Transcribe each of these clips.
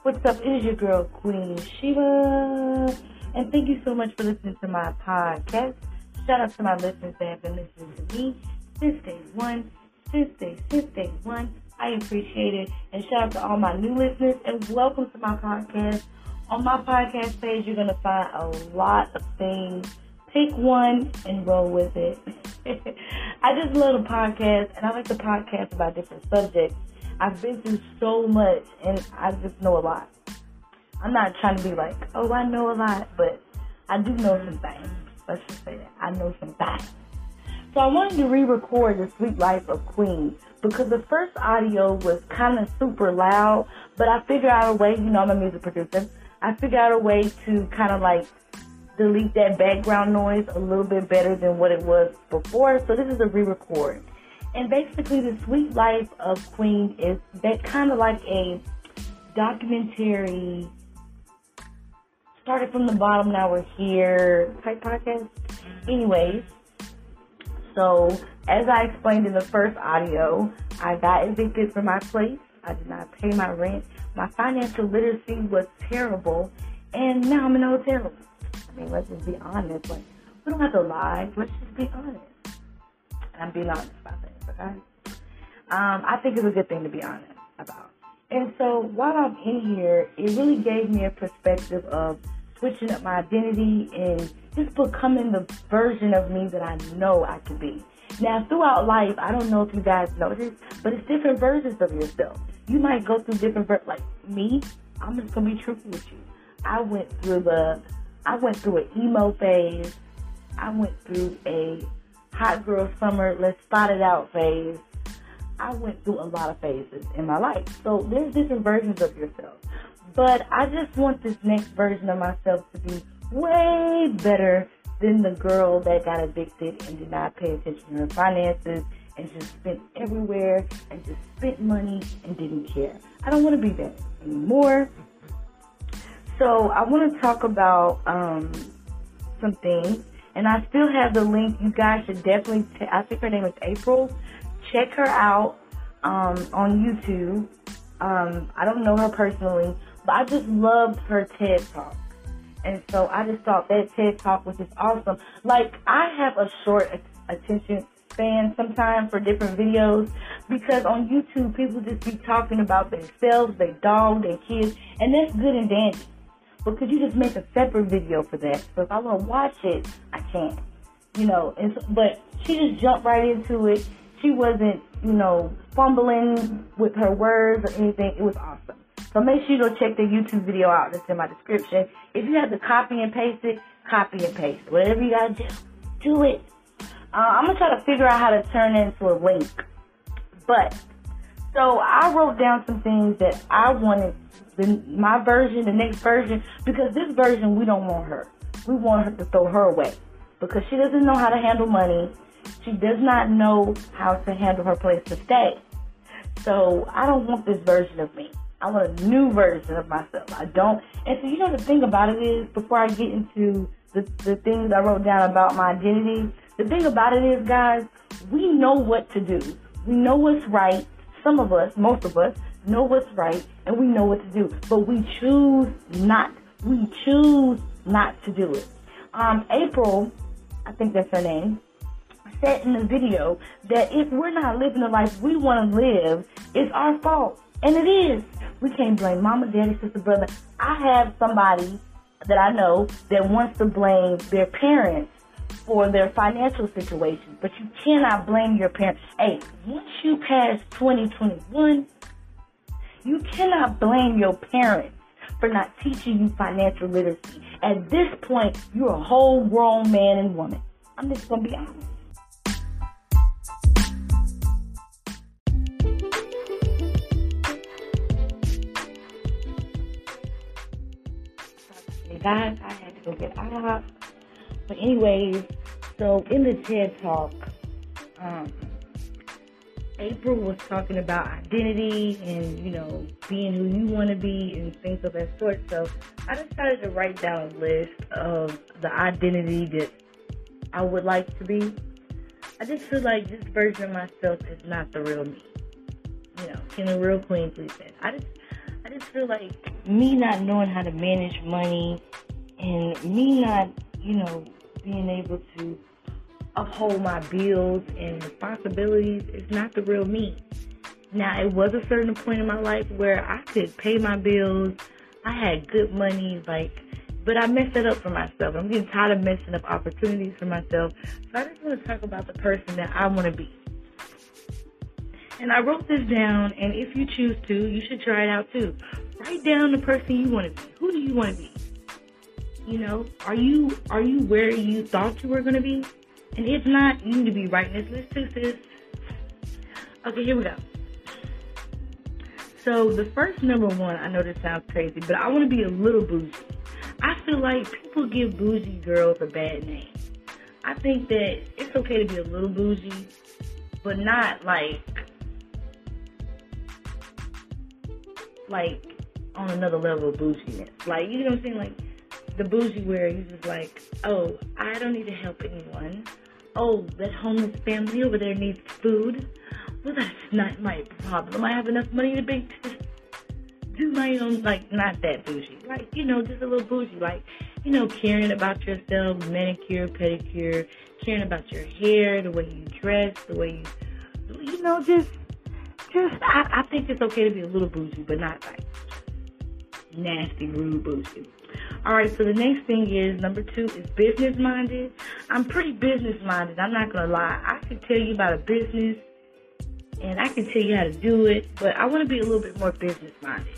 What's up? It is your girl, Queen Shiva. And thank you so much for listening to my podcast. Shout out to my listeners that have been listening to me since day one, since day, since day one. I appreciate it. And shout out to all my new listeners and welcome to my podcast. On my podcast page, you're going to find a lot of things. Pick one and roll with it. I just love the podcast and I like the podcast about different subjects. I've been through so much and I just know a lot. I'm not trying to be like, oh, I know a lot, but I do know some things. Let's just say that. I know some things. So I wanted to re-record the Sweet Life of Queen because the first audio was kind of super loud, but I figured out a way, you know, I'm a music producer. I figured out a way to kind of like delete that background noise a little bit better than what it was before. So this is a re-record. And basically the Sweet Life of Queen is that kind of like a documentary started from the bottom, now we're here type podcast. Anyways, so as I explained in the first audio, I got evicted from my place. I did not pay my rent. My financial literacy was terrible, and now I'm in a hotel. I mean, let's just be honest. Like, we don't have to lie. Let's just be honest. And I'm being honest about things, Um, I think it's a good thing to be honest about. And so while I'm in here, it really gave me a perspective of switching up my identity and just becoming the version of me that I know I can be. Now, throughout life, I don't know if you guys notice, but it's different versions of yourself. You might go through different, ver- like me, I'm just gonna be truthful with you. I went through the, I went through an emo phase. I went through a hot girl summer, let's spot it out phase. I went through a lot of phases in my life. So there's different versions of yourself. But I just want this next version of myself to be way better than the girl that got evicted and did not pay attention to her finances and just spent everywhere and just spent money and didn't care. I don't want to be that anymore. So I want to talk about um, some things, and I still have the link. You guys should definitely. T- I think her name is April. Check her out um, on YouTube. Um, I don't know her personally, but I just loved her TED Talk. And so I just thought that TED Talk was just awesome. Like, I have a short attention span sometimes for different videos because on YouTube, people just be talking about themselves, their dog, their kids, and that's good and dandy. But could you just make a separate video for that? So if I want to watch it, You know, but she just jumped right into it. She wasn't, you know, fumbling with her words or anything. It was awesome. So make sure you go check the YouTube video out that's in my description. If you have to copy and paste it, copy and paste. Whatever you gotta do, do it. Uh, I'm gonna try to figure out how to turn it into a link. But, so I wrote down some things that I wanted, the, my version, the next version, because this version, we don't want her. We want her to throw her away. Because she doesn't know how to handle money. She does not know how to handle her place to stay. So I don't want this version of me. I want a new version of myself. I don't. And so, you know, the thing about it is, before I get into the, the things I wrote down about my identity, the thing about it is, guys, we know what to do. We know what's right. Some of us, most of us, know what's right and we know what to do. But we choose not. We choose not to do it. Um, April, I think that's her name, said in the video that if we're not living the life we want to live, it's our fault. And it is. We can't blame mama, daddy, sister, brother. I have somebody that I know that wants to blame their parents for their financial situation, but you cannot blame your parents. Hey, once you pass 2021, you cannot blame your parents for not teaching you financial literacy. At this point, you're a whole grown man and woman. I'm just gonna be honest. guys, I had to go get out. But anyways, so in the TED Talk, um, April was talking about identity and, you know, being who you want to be and things of that sort. So I decided to write down a list of the identity that I would like to be. I just feel like this version of myself is not the real me. You know, can a real queen please? I just I just feel like me not knowing how to manage money and me not, you know, being able to uphold my bills and responsibilities is not the real me. Now, it was a certain point in my life where I could pay my bills. I had good money, like, but I messed it up for myself. I'm getting tired of messing up opportunities for myself. So I just want to talk about the person that I want to be. And I wrote this down, and if you choose to, you should try it out too. Write down the person you want to be. Who do you want to be? You know, are you are you where you thought you were going to be? And if not, you need to be writing this list too, sis. Okay, here we go. So the first number one, I know this sounds crazy, but I want to be a little bougie. I feel like people give bougie girls a bad name. I think that it's okay to be a little bougie, but not like like on another level of bouginess. Like you know what I'm saying? Like the bougie where you just like, oh, I don't need to help anyone. Oh, that homeless family over there needs food. Well, that's not my problem. I have enough money to be to do my own, like, not that bougie. Like, you know, just a little bougie. Like, you know, caring about yourself, manicure, pedicure, caring about your hair, the way you dress, the way you, you know, just, just, I, I think it's okay to be a little bougie, but not like nasty, rude bougie. All right, so the next thing is number two is business minded. I'm pretty business minded. I'm not gonna lie. I can tell you about a business and I can tell you how to do it, but I want to be a little bit more business minded.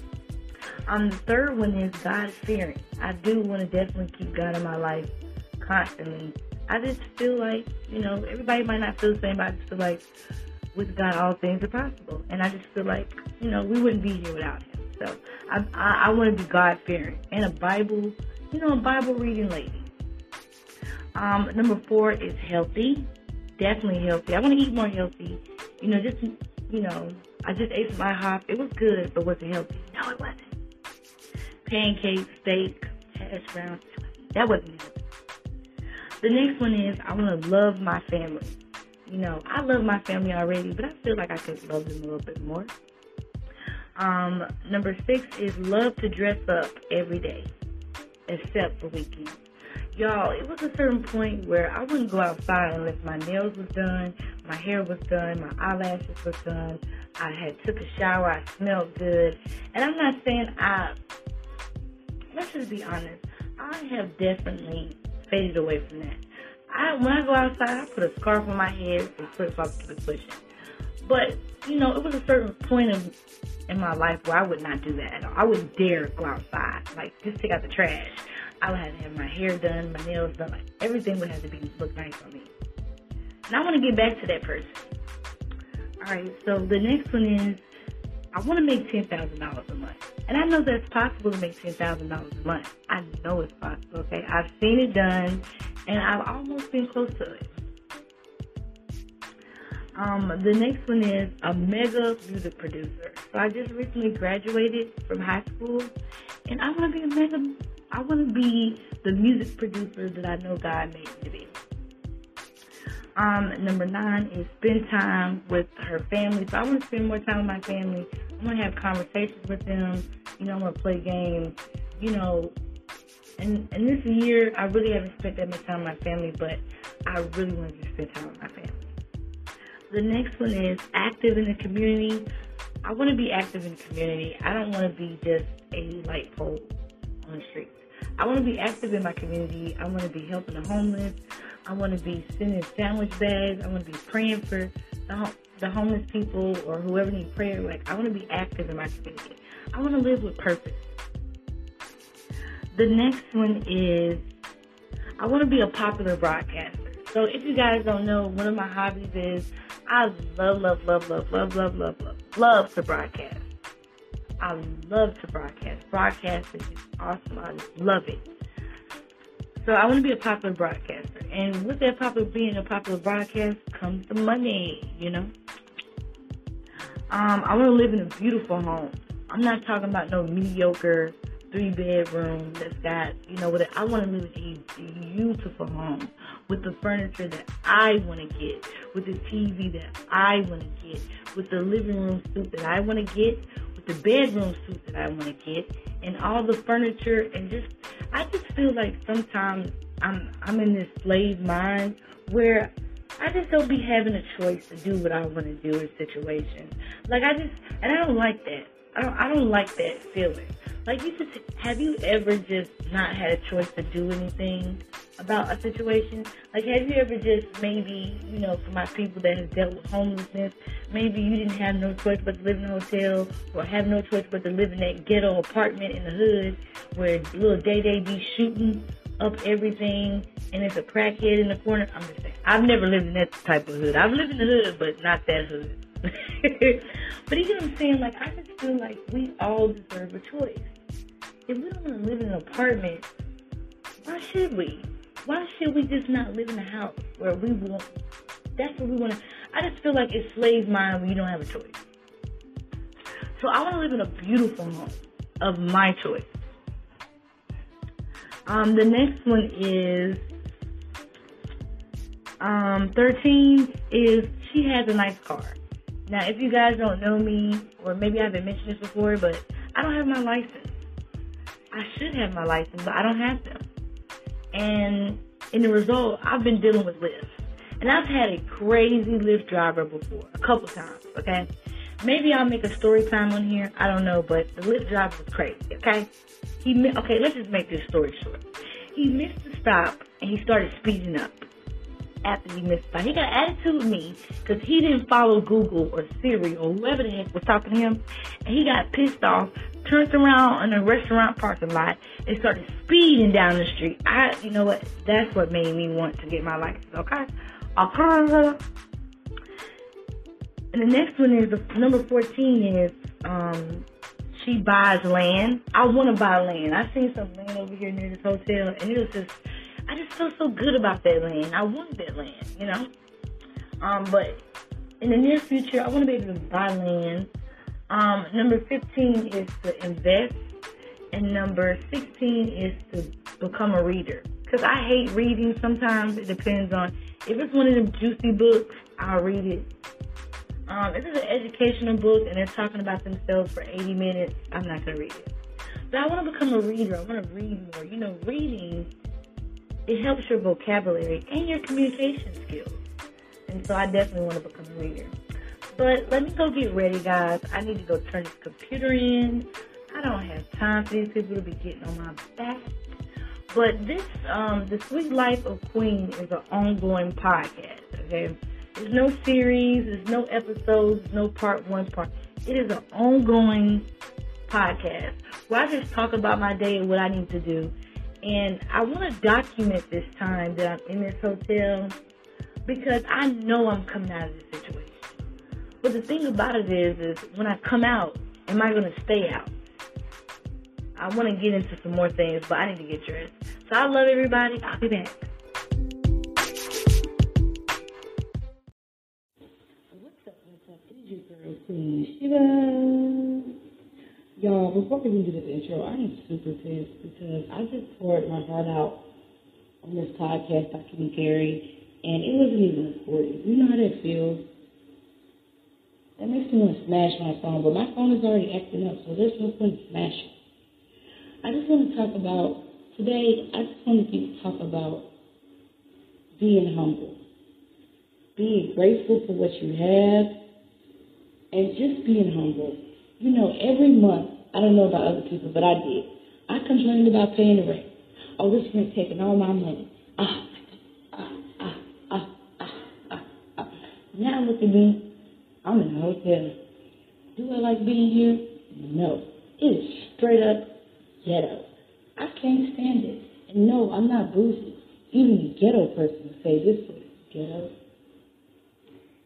Um, the third one is God fearing. I do want to definitely keep God in my life constantly. I just feel like, you know, everybody might not feel the same, but I just feel like with God, all things are possible. And I just feel like, you know, we wouldn't be here without Him. So I, I, I want to be God fearing and a Bible, you know, a Bible reading lady. Um, number four is healthy. Definitely healthy. I want to eat more healthy. You know, just, you know, I just ate some IHOP. It was good, but was it healthy? No, it wasn't. Pancakes, steak, hash browns. That wasn't healthy. The next one is I want to love my family. You know, I love my family already, but I feel like I could love them a little bit more. Um, number six is love to dress up every day, except for weekends. Y'all, it was a certain point where I wouldn't go outside unless my nails was done, my hair was done, my eyelashes was done, I had took a shower, I smelled good. And I'm not saying I, let's just be honest, I have definitely faded away from that. I, when I go outside, I put a scarf on my head and flip flops to the cushion. But, you know, it was a certain point of in my life where I would not do that at all. I wouldn't dare go outside. Like, just take out the trash. I would have to have my hair done, my nails done. Like, everything would have to be look nice on me. And I want to get back to that person. All right, so the next one is I want to make ten thousand dollars a month, and I know that's possible to make ten thousand dollars a month. I know it's possible. Okay, I've seen it done, and I've almost been close to it. Um, the next one is a mega music producer. So I just recently graduated from high school, and I want to be a mega. I want to be the music producer that I know God made me to be. Um, number nine is spend time with her family. So I want to spend more time with my family. I want to have conversations with them. You know, I want to play games. You know, and and this year I really haven't spent that much time with my family, but I really want to spend time with my family. The next one is active in the community. I want to be active in the community. I don't want to be just a light pole on the street. I want to be active in my community. I want to be helping the homeless. I want to be sending sandwich bags. I want to be praying for the, the homeless people or whoever needs prayer. Like, I want to be active in my community. I want to live with purpose. The next one is I want to be a popular broadcaster. So if you guys don't know, one of my hobbies is I love, love, love, love, love, love, love, love, love to broadcast. I love to broadcast. Broadcasting is awesome. I love it. So I want to be a popular broadcaster. And with that popular being a popular broadcast comes the money, you know. Um, I want to live in a beautiful home. I'm not talking about no mediocre three bedroom that's got, you know, what I want to live in a beautiful home with the furniture that I want to get, with the TV that I want to get, with the living room suite that I want to get, with the bedroom suite that I want to get, and all the furniture, and just I just feel like sometimes I'm I'm in this slave mind where I just don't be having a choice to do what I want to do in situations. Like I just, and I don't like that. I don't, I don't like that feeling. Like you just, have you ever just not had a choice to do anything about a situation? Like have you ever just maybe, you know, for my people that have dealt with homelessness, maybe you didn't have no choice but to live in a hotel or have no choice but to live in that ghetto apartment in the hood where little day day be shooting up everything and it's a crackhead in the corner. I'm just saying. I've never lived in that type of hood. I've lived in the hood, but not that hood. but you know what I'm saying? Like, I just feel like we all deserve a choice. If we don't want to live in an apartment, why should we? Why should we just not live in a house where we want? That's what we want. I just feel like it's slave mind when you don't have a choice. So I want to live in a beautiful home of my choice. Um, the next one is um, 13 is she has a nice car. Now, if you guys don't know me, or maybe I haven't mentioned this before, but I don't have my license. I should have my license, but I don't have them. And in the result, I've been dealing with Lyft. And I've had a crazy Lyft driver before, a couple times, okay? Maybe I'll make a story time on here. I don't know, but the Lyft driver was crazy, okay? He okay, let's just make this story short. He missed the stop and he started speeding up after he missed stop. He got attitude with me because he didn't follow Google or Siri or whoever the heck was talking to him. And he got pissed off, turned around in a restaurant parking lot, and started speeding down the street. I, you know what? That's what made me want to get my license. Okay. Okay. And the next one is number 14 is um, she buys land. I want to buy land. I seen some land over here near this hotel, and it was just, I just feel so good about that land. I want that land, you know. Um, but in the near future, I want to be able to buy land. Um, number 15 is to invest, and number 16 is to become a reader. Because I hate reading sometimes. It depends on if it's one of them juicy books, I'll read it. Um, this is an educational book, and they're talking about themselves for 80 minutes. I'm not going to read it. But I want to become a reader. I want to read more. You know, reading, it helps your vocabulary and your communication skills. And so I definitely want to become a reader. But let me go get ready, guys. I need to go turn this computer in. I don't have time for these people to be getting on my back. But this, um, The Sweet Life of Queen is an ongoing podcast, okay? There's no series, there's no episodes, there's no part one, part. It is an ongoing podcast where I just talk about my day and what I need to do. And I want to document this time that I'm in this hotel because I know I'm coming out of this situation. But the thing about it is, is when I come out, am I going to stay out? I want to get into some more things, but I need to get dressed. So I love everybody. I'll be back. Y'all, before we even do this intro, I am super pissed because I just poured my heart out on this podcast documentary and it wasn't even recorded. You know how that feels? That makes me want to smash my phone, but my phone is already acting up, so there's no point in smashing. I just want to talk about, today, I just want to talk about being humble, being grateful for what you have, and just being humble. You know, every month, I don't know about other people, but I did. I complained about paying the rent. Oh, this rent taking all my money. Ah, ah, ah, ah, ah, ah, ah. Now look at me. I'm in a hotel. Do I like being here? No. It is straight up ghetto. I can't stand it. And no, I'm not bougie. Even the ghetto person would say this is ghetto.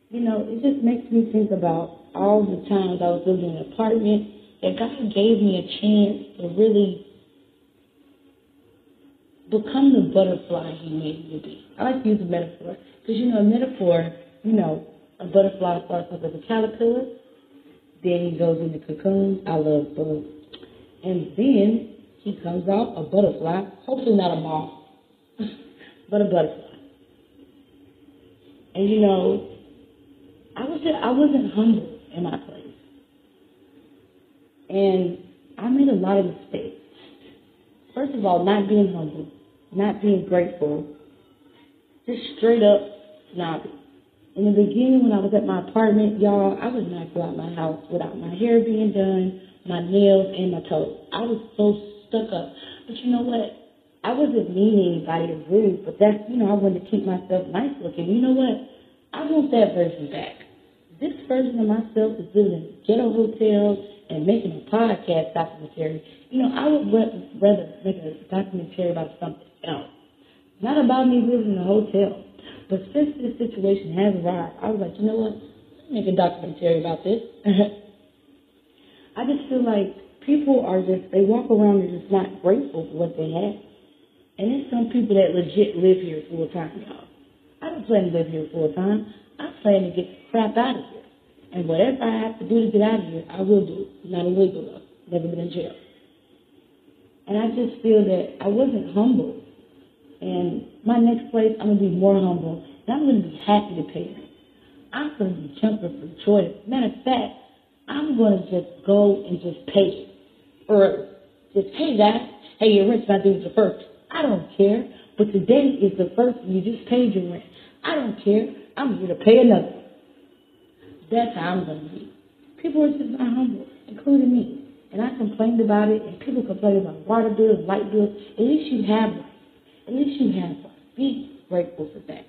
You know, it just makes me think about all the times I was living in an apartment that God gave me a chance to really become the butterfly He made me to be. I like to use a metaphor because you know a metaphor, you know, a butterfly starts off as a caterpillar, then he goes into cocoon. I love bugs, and then he comes out a butterfly. Hopefully not a moth, but a butterfly. And you know, I was just, I wasn't humble in my place. And I made a lot of mistakes. First of all, not being humble, not being grateful, just straight up snobby. In the beginning, when I was at my apartment, y'all, I would not go out my house without my hair being done, my nails, and my toes. I was so stuck up. But you know what? I wasn't meaning anybody to rude, but that's, you know, I wanted to keep myself nice looking. You know what? I want that version back. This version of myself is living in ghetto hotels and making a podcast documentary. You know, I would rather make a documentary about something else. Not about me living in a hotel. But since this situation has arrived, I was like, you know what? Make a documentary about this. I just feel like people are just, they walk around and just not grateful for what they have. And there's some people that legit live here full time, y'all. I don't plan to live here full time. I plan to get the crap out of here. And whatever I have to do to get out of here, I will do. Not illegal though. Never been in jail. And I just feel that I wasn't humble and my next place, I'm gonna be more humble, and I'm gonna be happy to pay it. I'm gonna be jumping for joy. Matter of fact, I'm gonna just go and just pay it, or just hey guys, hey your rent's not due the first. I don't care, but today is the first, and you just paid your rent. I don't care. I'm here to pay another. That's how I'm gonna be. People are just not humble, including me. And I complained about it, and people complain about water bills, light bills. At least you have one. At least you have one. Be grateful for that.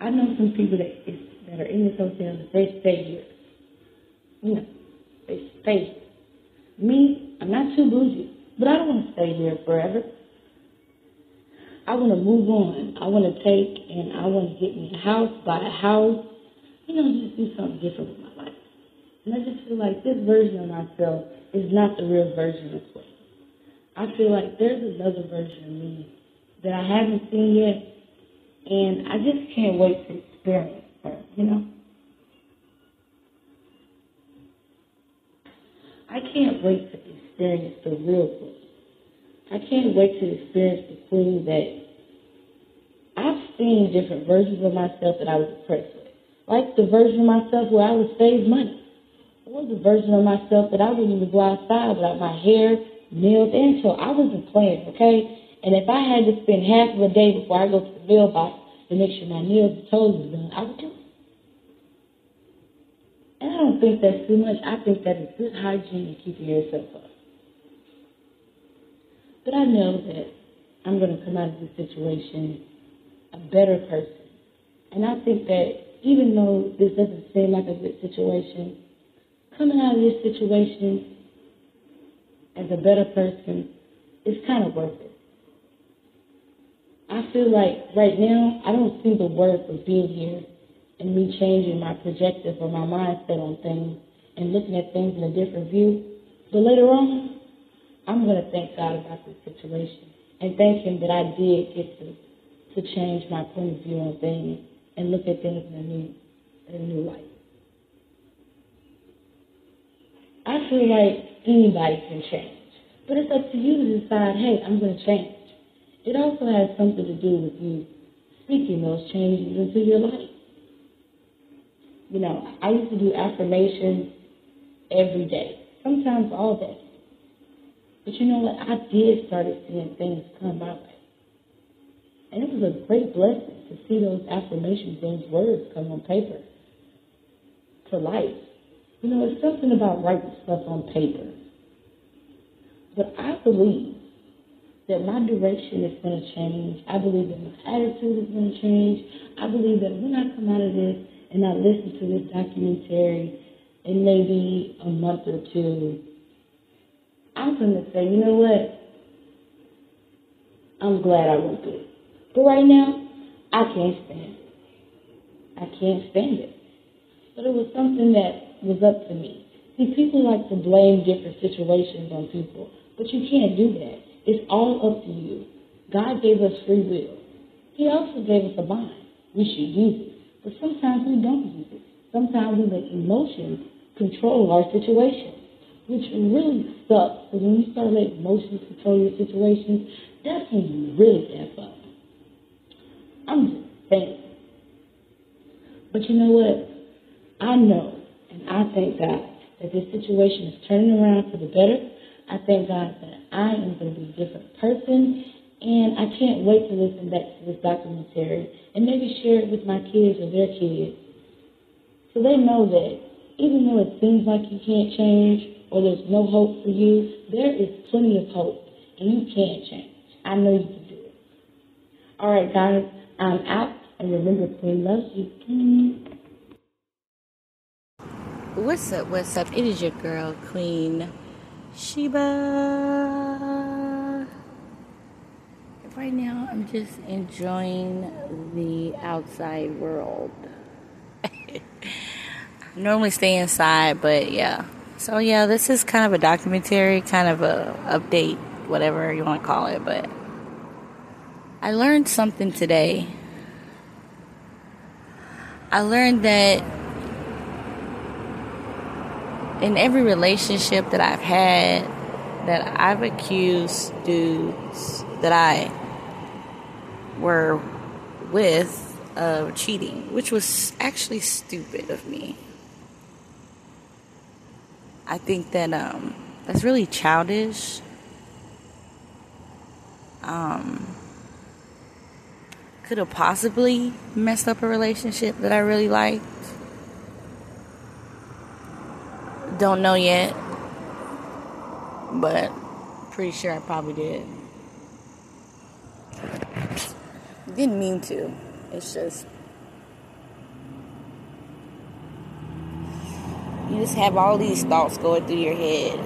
I know some people that is, that are in this hotel that they stay here. You know, they stay. Me, I'm not too bougie, but I don't want to stay here forever. I want to move on. I want to take and I want to get me a house, buy a house, you know, just do something different with my life. And I just feel like this version of myself is not the real version of Queen. I feel like there's another version of me that I haven't seen yet, and I just can't wait to experience her, you know? I can't wait to experience the real queen. I can't wait to experience the queen that I've seen different versions of myself that I was oppressed with. Like the version of myself where I would save money. Or the version of myself that I wouldn't even go outside without my hair nails and toe. I wasn't playing, okay? And if I had to spend half of a day before I go to the mailbox to make sure my nails and toes were done, I would do it. And I don't think that's too much. I think that is good hygiene and keeping yourself up. But I know that I'm going to come out of this situation a better person. And I think that even though this doesn't seem like a good situation, coming out of this situation as a better person, it's kind of worth it. I feel like right now, I don't see the worth of being here and me changing my projective or my mindset on things and looking at things in a different view. But later on, I'm going to thank God about this situation and thank Him that I did get to, to change my point of view on things and look at things in a new, in a new light. I feel like anybody can change. But it's up to you to decide, hey, I'm going to change. It also has something to do with you speaking those changes into your life. You know, I used to do affirmations every day, sometimes all day. But you know what? I did start seeing things come my way. And it was a great blessing to see those affirmations, those words come on paper to life. You know, it's something about writing stuff on paper. But I believe that my direction is going to change. I believe that my attitude is going to change. I believe that when I come out of this and I listen to this documentary in maybe a month or two, I'm going to say, you know what? I'm glad I went through it. But right now, I can't stand it. I can't stand it. But it was something that was up to me. See, people like to blame different situations on people, but you can't do that. It's all up to you. God gave us free will. He also gave us a mind. We should use it. But sometimes we don't use it. Sometimes we let emotions control our situation, which really sucks. Because when you start letting emotions control your situations, that's when you really F up. I'm just saying. But you know what? I know and I thank God that this situation is turning around for the better. I thank God that I am going to be a different person. And I can't wait to listen back to this documentary and maybe share it with my kids or their kids. So they know that even though it seems like you can't change or there's no hope for you, there is plenty of hope and you can change. I know you can do it. All right, guys, I'm out. And remember, Queen loves you. What's up? What's up? It is your girl, Queen Sheba. Right now, I'm just enjoying the outside world. Normally stay inside, but yeah. So yeah, this is kind of a documentary, kind of a update, whatever you want to call it. But I learned something today. I learned that in every relationship that I've had, that I've accused dudes that I were with of cheating, which was actually stupid of me. I think that um, that's really childish. Um, could have possibly messed up a relationship that I really liked. Don't know yet, but pretty sure I probably did. Didn't mean to. It's just you just have all these thoughts going through your head.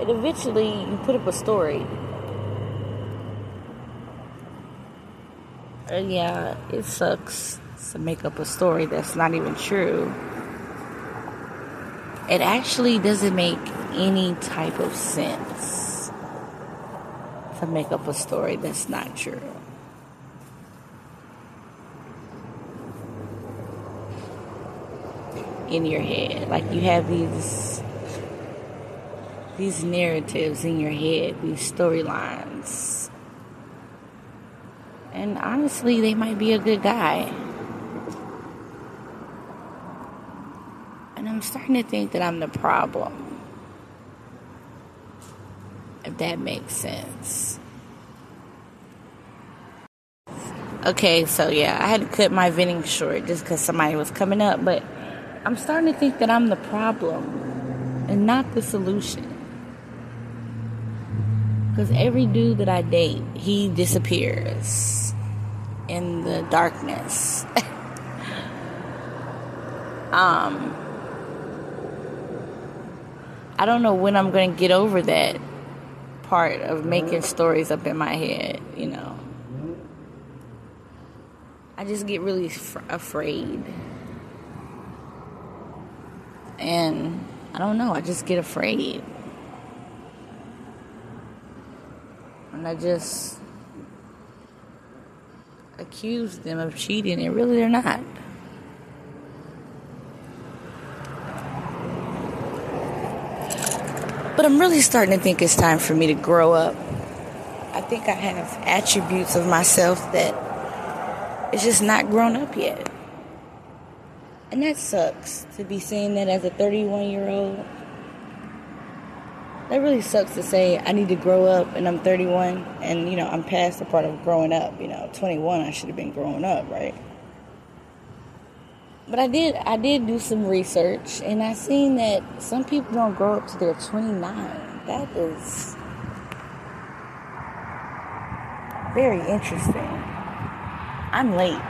And eventually you put up a story. And yeah, it sucks to make up a story that's not even true it actually doesn't make any type of sense to make up a story that's not true. In your head. Like you have these these narratives in your head, these storylines. And honestly, they might be a good guy. And I'm starting to think that I'm the problem. If that makes sense. Okay, so yeah, I had to cut my venting short just because somebody was coming up, but I'm starting to think that I'm the problem and not the solution. Because every dude that I date, he disappears in the darkness. um, I don't know when I'm going to get over that part of making stories up in my head, you know. I just get really f- afraid. And I don't know, I just get afraid. And I just accuse them of cheating, and really they're not. But I'm really starting to think it's time for me to grow up. I think I have attributes of myself that is just not grown up yet. And that sucks to be saying that as a 31 year old. That really sucks to say I need to grow up and I'm 31 and you know I'm past the part of growing up. You know, 21 I should have been growing up, right? But I did I did do some research and I seen that some people don't grow up to their 29. That is very interesting. I'm late.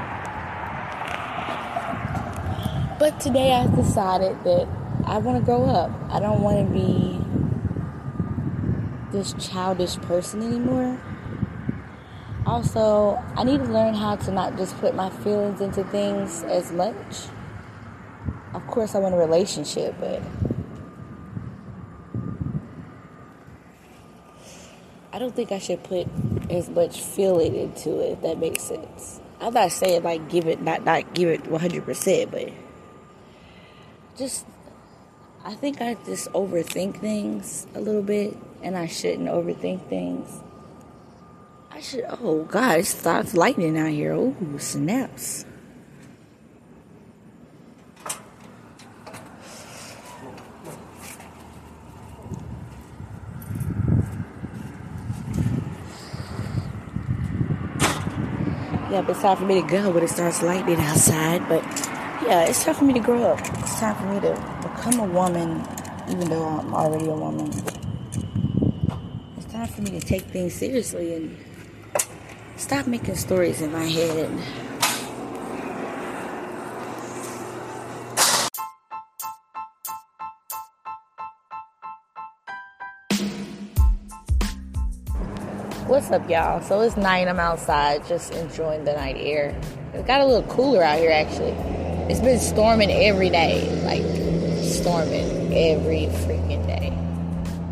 But today I decided that I want to grow up. I don't want to be this childish person anymore. Also, I need to learn how to not just put my feelings into things as much. Of course, I want a relationship, but I don't think I should put as much feeling into it, if that makes sense. I'm not saying like give it, not, not give it 100%, but just, I think I just overthink things a little bit, and I shouldn't overthink things. I should. Oh God, it starts lightning out here. Oh snaps. Yeah, but it's time for me to go when it starts lightning outside. But yeah, it's time for me to grow up. It's time for me to become a woman, even though I'm already a woman. It's time for me to take things seriously and stop making stories in my head. What's up, y'all? So it's night. I'm outside just enjoying the night air. It got a little cooler out here, actually. It's been storming every day, like storming every freaking day.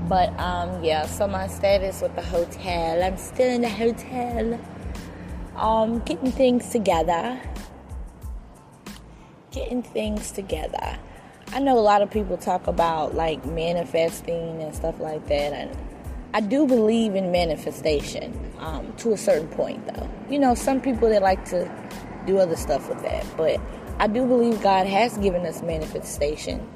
But um, yeah. So my status with the hotel. I'm still in the hotel. Um, getting things together. Getting things together. I know a lot of people talk about like manifesting and stuff like that, and I do believe in manifestation um, to a certain point, though. You know, some people they like to do other stuff with that, but I do believe God has given us manifestation,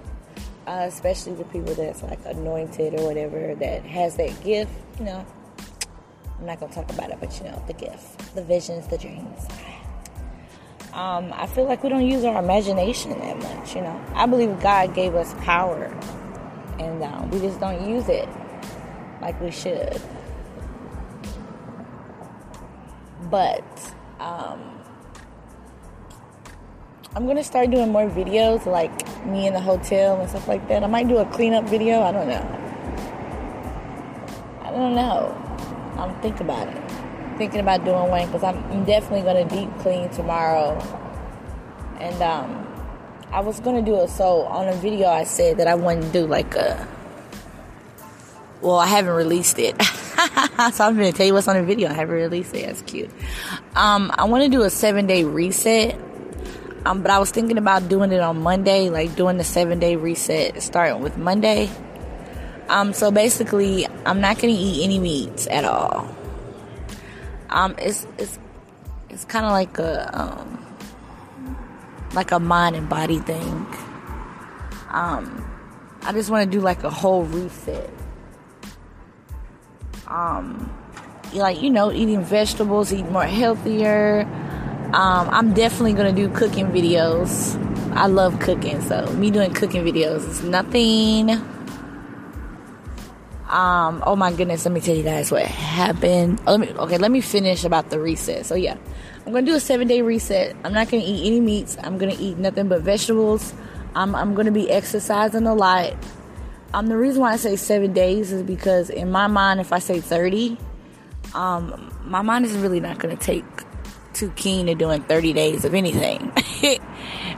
uh, especially the people that's like anointed or whatever that has that gift. You know, I'm not gonna talk about it, but you know, the gift, the visions, the dreams. Um, I feel like we don't use our imagination that much. You know, I believe God gave us power, and um, we just don't use it like we should. But um, I'm gonna start doing more videos like me in the hotel and stuff like that. I might do a cleanup video. I don't know. I don't know. I'm thinking about it. Thinking about doing one because I'm, definitely gonna deep clean tomorrow. And um, I was gonna do it. So on a video, I said that I want to do like a well, I haven't released it. so I'm to tell you what's on the video. I haven't released it. That's cute. Um, I want to do a seven day reset. Um, but I was thinking about doing it on Monday, like doing the seven day reset starting with Monday. Um, so basically, I'm not to eat any meats at all. Um, it's it's it's kind of like a um, like a mind and body thing. Um, I just want to do like a whole reset um, like you know, eating vegetables, eat more healthier. Um, I'm definitely gonna do cooking videos. I love cooking, so me doing cooking videos is nothing. Um, oh my goodness, let me tell you guys what happened. Oh, let me okay, let me finish about the reset. So yeah, I'm gonna do a seven day reset. I'm not gonna eat any meats. I'm gonna eat nothing but vegetables. I'm I'm gonna be exercising a lot. Um, the reason why I say seven days is because in my mind, if I say 30, um, my mind is really not to take too keen to doing 30 days of anything.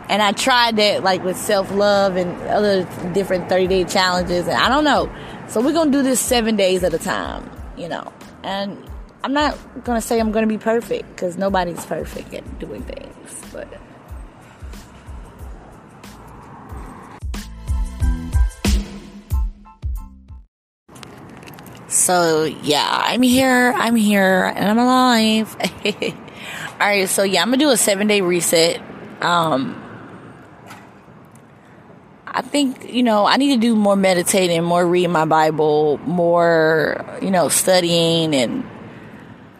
and I tried that like with self love and other different 30 day challenges, and I don't know. So we're going to do this seven days at a time, you know. And I'm not going to say I'm going to be perfect because nobody's perfect at doing things, but. So yeah, I'm here, I'm here, and I'm alive. All right, so yeah, I'm gonna do a seven day reset. Um, I think you know I need to do more meditating, more reading my Bible, more you know studying and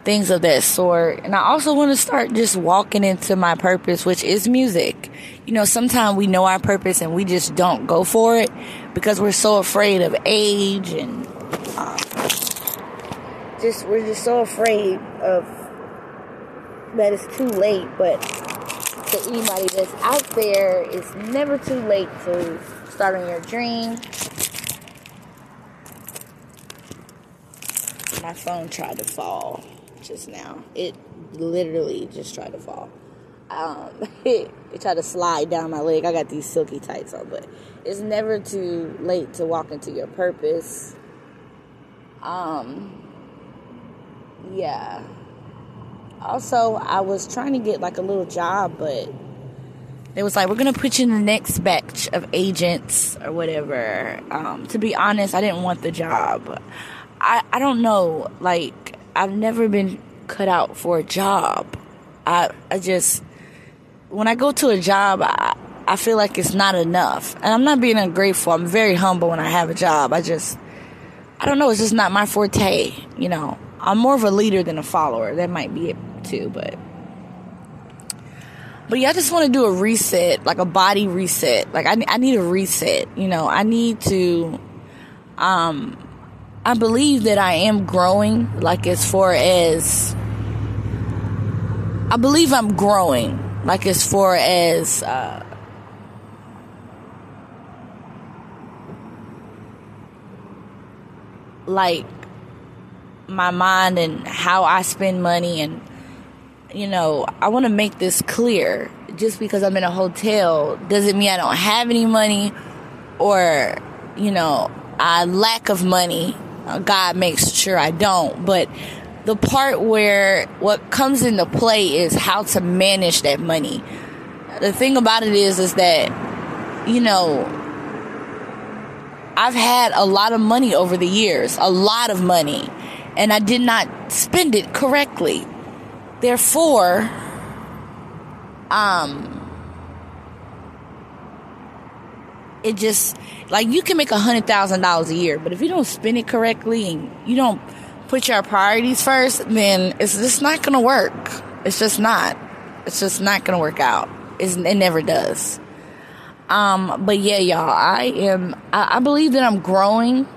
things of that sort. And I also want to start just walking into my purpose, which is music. You know, sometimes we know our purpose and we just don't go for it because we're so afraid of age and uh, just we're just so afraid of that it's too late. But to anybody that's out there, it's never too late to start on your dream. My phone tried to fall just now. It literally just tried to fall. Um, it, it tried to slide down my leg. I got these silky tights on, but it's never too late to walk into your purpose. Um, yeah. Also, I was trying to get like a little job, but it was like, we're to put you in the next batch of agents or whatever. Um, to be honest, I didn't want the job. I, I don't know. Like, I've never been cut out for a job. I, I just, when I go to a job, I, I feel like it's not enough. And I'm not being ungrateful. I'm very humble when I have a job. I just, I don't know. It's just not my forte, you know. I'm more of a leader than a follower. That might be it too, but but yeah, I just want to do a reset, like a body reset. Like I, I need a reset. You know, I need to. Um, I believe that I am growing. Like as far as, I believe I'm growing. Like as far as. Uh, like my mind and how I spend money and you know, I want to make this clear. Just because I'm in a hotel doesn't mean I don't have any money or, you know, I lack of money. Uh, God makes sure I don't. But the part where what comes into play is how to manage that money. The thing about it is, is that, you know, I've had a lot of money over the years, a lot of money, and I did not spend it correctly. Therefore, um, it just like you can make a hundred thousand dollars a year, but if you don't spend it correctly and you don't put your priorities first, then it's just not gonna work. It's just not. It's just not gonna work out. It's, it never does. Um, but yeah, y'all, I am. I, I believe that I'm growing.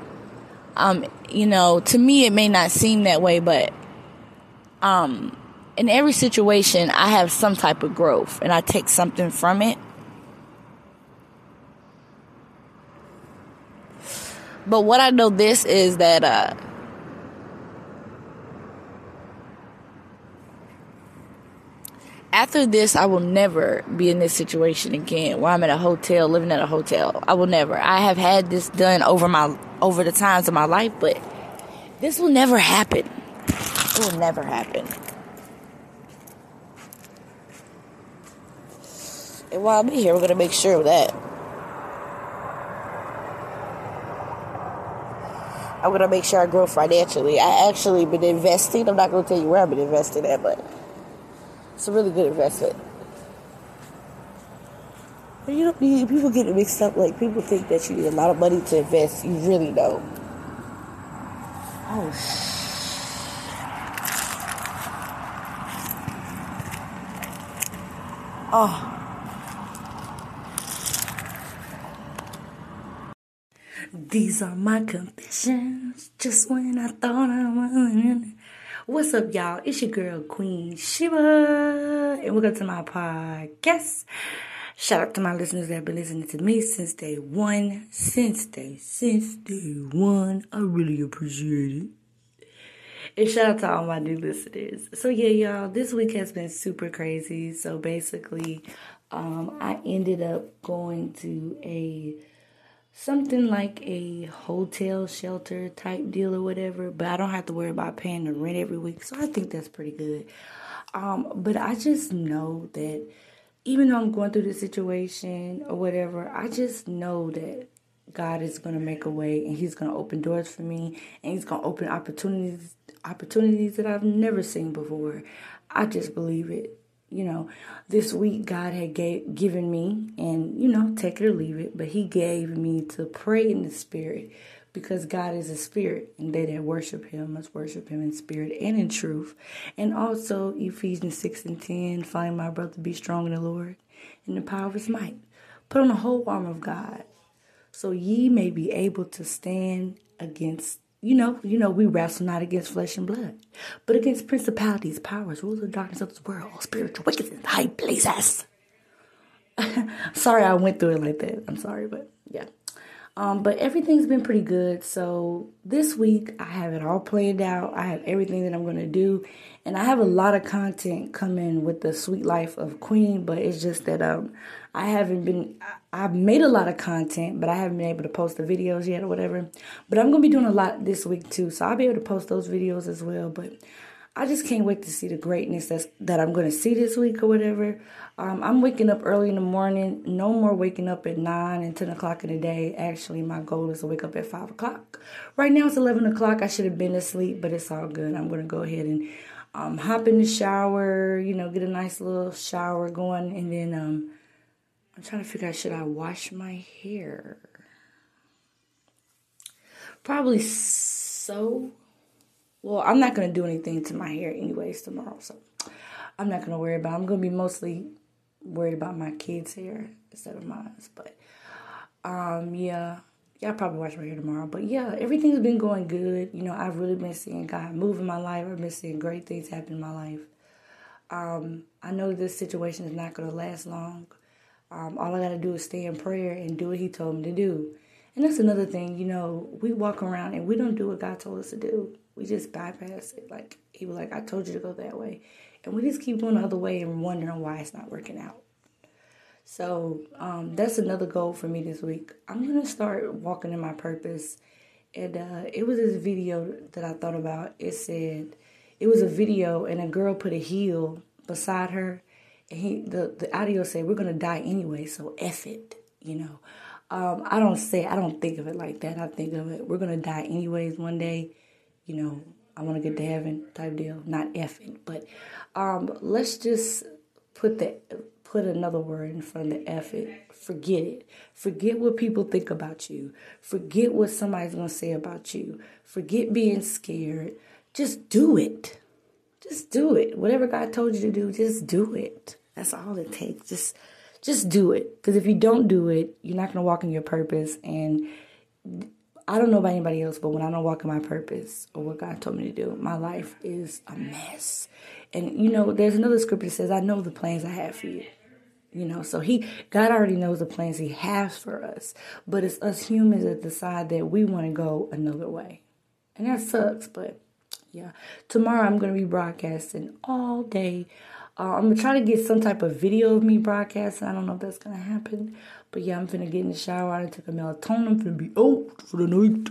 Um, you know, to me, it may not seem that way, but um, in every situation, I have some type of growth and I take something from it. But what I know this is that uh, after this, I will never be in this situation again where I'm at a hotel, living at a hotel. I will never. I have had this done over my over the times of my life, but this will never happen. It will never happen. And while I'm here, we're going to make sure of that. I'm going to make sure I grow financially. I actually been investing. I'm not going to tell you where I've been investing at, but it's a really good investment. But you don't need, people get it mixed up. Like, people think that you need a lot of money to invest. You really don't. Oh. Oh. These are my confessions. Just when I thought I was. What's up, y'all? It's your girl, Queen Shiva, and welcome to my podcast. Shout out to my listeners that have been listening to me since day one. Since day, since day one. I really appreciate it. And shout out to all my new listeners. So yeah, y'all, this week has been super crazy. So basically, um, I ended up going to a something like a hotel shelter type deal or whatever, but I don't have to worry about paying the rent every week. So I think that's pretty good. Um, but I just know that even though I'm going through this situation or whatever, I just know that God is going to make a way and he's going to open doors for me and he's going to open opportunities opportunities that I've never seen before. I just believe it you know, this week God had gave, given me, and you know, take it or leave it, but He gave me to pray in the Spirit because God is a spirit, and they that worship Him must worship Him in spirit and in truth. And also, Ephesians 6 and 10 find my brother be strong in the Lord in the power of His might. Put on the whole armor of God, so ye may be able to stand against you know, you know, we wrestle not against flesh and blood, but against principalities, powers, rulers of darkness of this world, spiritual wickedness high places. sorry, I went through it like that. I'm sorry, but yeah. Um, but everything's been pretty good. So this week I have it all planned out. I have everything that I'm gonna do, and I have a lot of content coming with the Sweet Life of Queen. But it's just that um, I haven't been. I've made a lot of content, but I haven't been able to post the videos yet or whatever. But I'm gonna be doing a lot this week too, so I'll be able to post those videos as well. But I just can't wait to see the greatness that's, that I'm gonna see this week or whatever. Um, I'm waking up early in the morning. No more waking up at nine and ten o'clock in the day. Actually, my goal is to wake up at five o'clock. Right now it's eleven o'clock. I should have been asleep, but it's all good. I'm gonna go ahead and um, hop in the shower. You know, get a nice little shower going, and then um I'm trying to figure out should I wash my hair? Probably so. Well, I'm not going to do anything to my hair anyways tomorrow, so I'm not going to worry about it. I'm going to be mostly worried about my kids' hair instead of mine. But um, yeah, y'all probably watch my hair tomorrow. But yeah, everything's been going good. You know, I've really been seeing God move in my life. I've been seeing great things happen in my life. Um, I know this situation is not to last long. Um, all I got to do is stay in prayer and do what He told me to do. And that's another thing, you know, we walk around and we don't do what God told us to do. We just bypass it. Like, He was like, I told you to go that way. And we just keep going the other way and wondering why it's not working out. So um, that's another goal for me this week. I'm going to start walking in my purpose. And uh, it was this video that I thought about. It said, it was a video and a girl put a heel beside her he the, the audio said we're gonna die anyway so F it you know. Um, I don't say I don't think of it like that. I think of it we're gonna die anyways one day you know I want to get to heaven type deal not F it. But um, let's just put the put another word in front of the F it. Forget it. Forget what people think about you. Forget what somebody's gonna say about you. Forget being scared. Just do it. Just do it. Whatever God told you to do, just do it. That's all it takes. Just just do it. Because if you don't do it, you're not gonna walk in your purpose. And I don't know about anybody else, but when I don't walk in my purpose or what God told me to do, my life is a mess. And you know, there's another scripture that says, I know the plans I have for you. You know, so he God already knows the plans he has for us. But it's us humans that decide that we want to go another way. And that sucks, but yeah. Tomorrow I'm to be broadcasting all day. Uh, I'm to try to get some type of video of me broadcasting. I don't know if that's to happen. But yeah, I'm finna get in the shower. I took a melatonin. I'm finna be out for the night.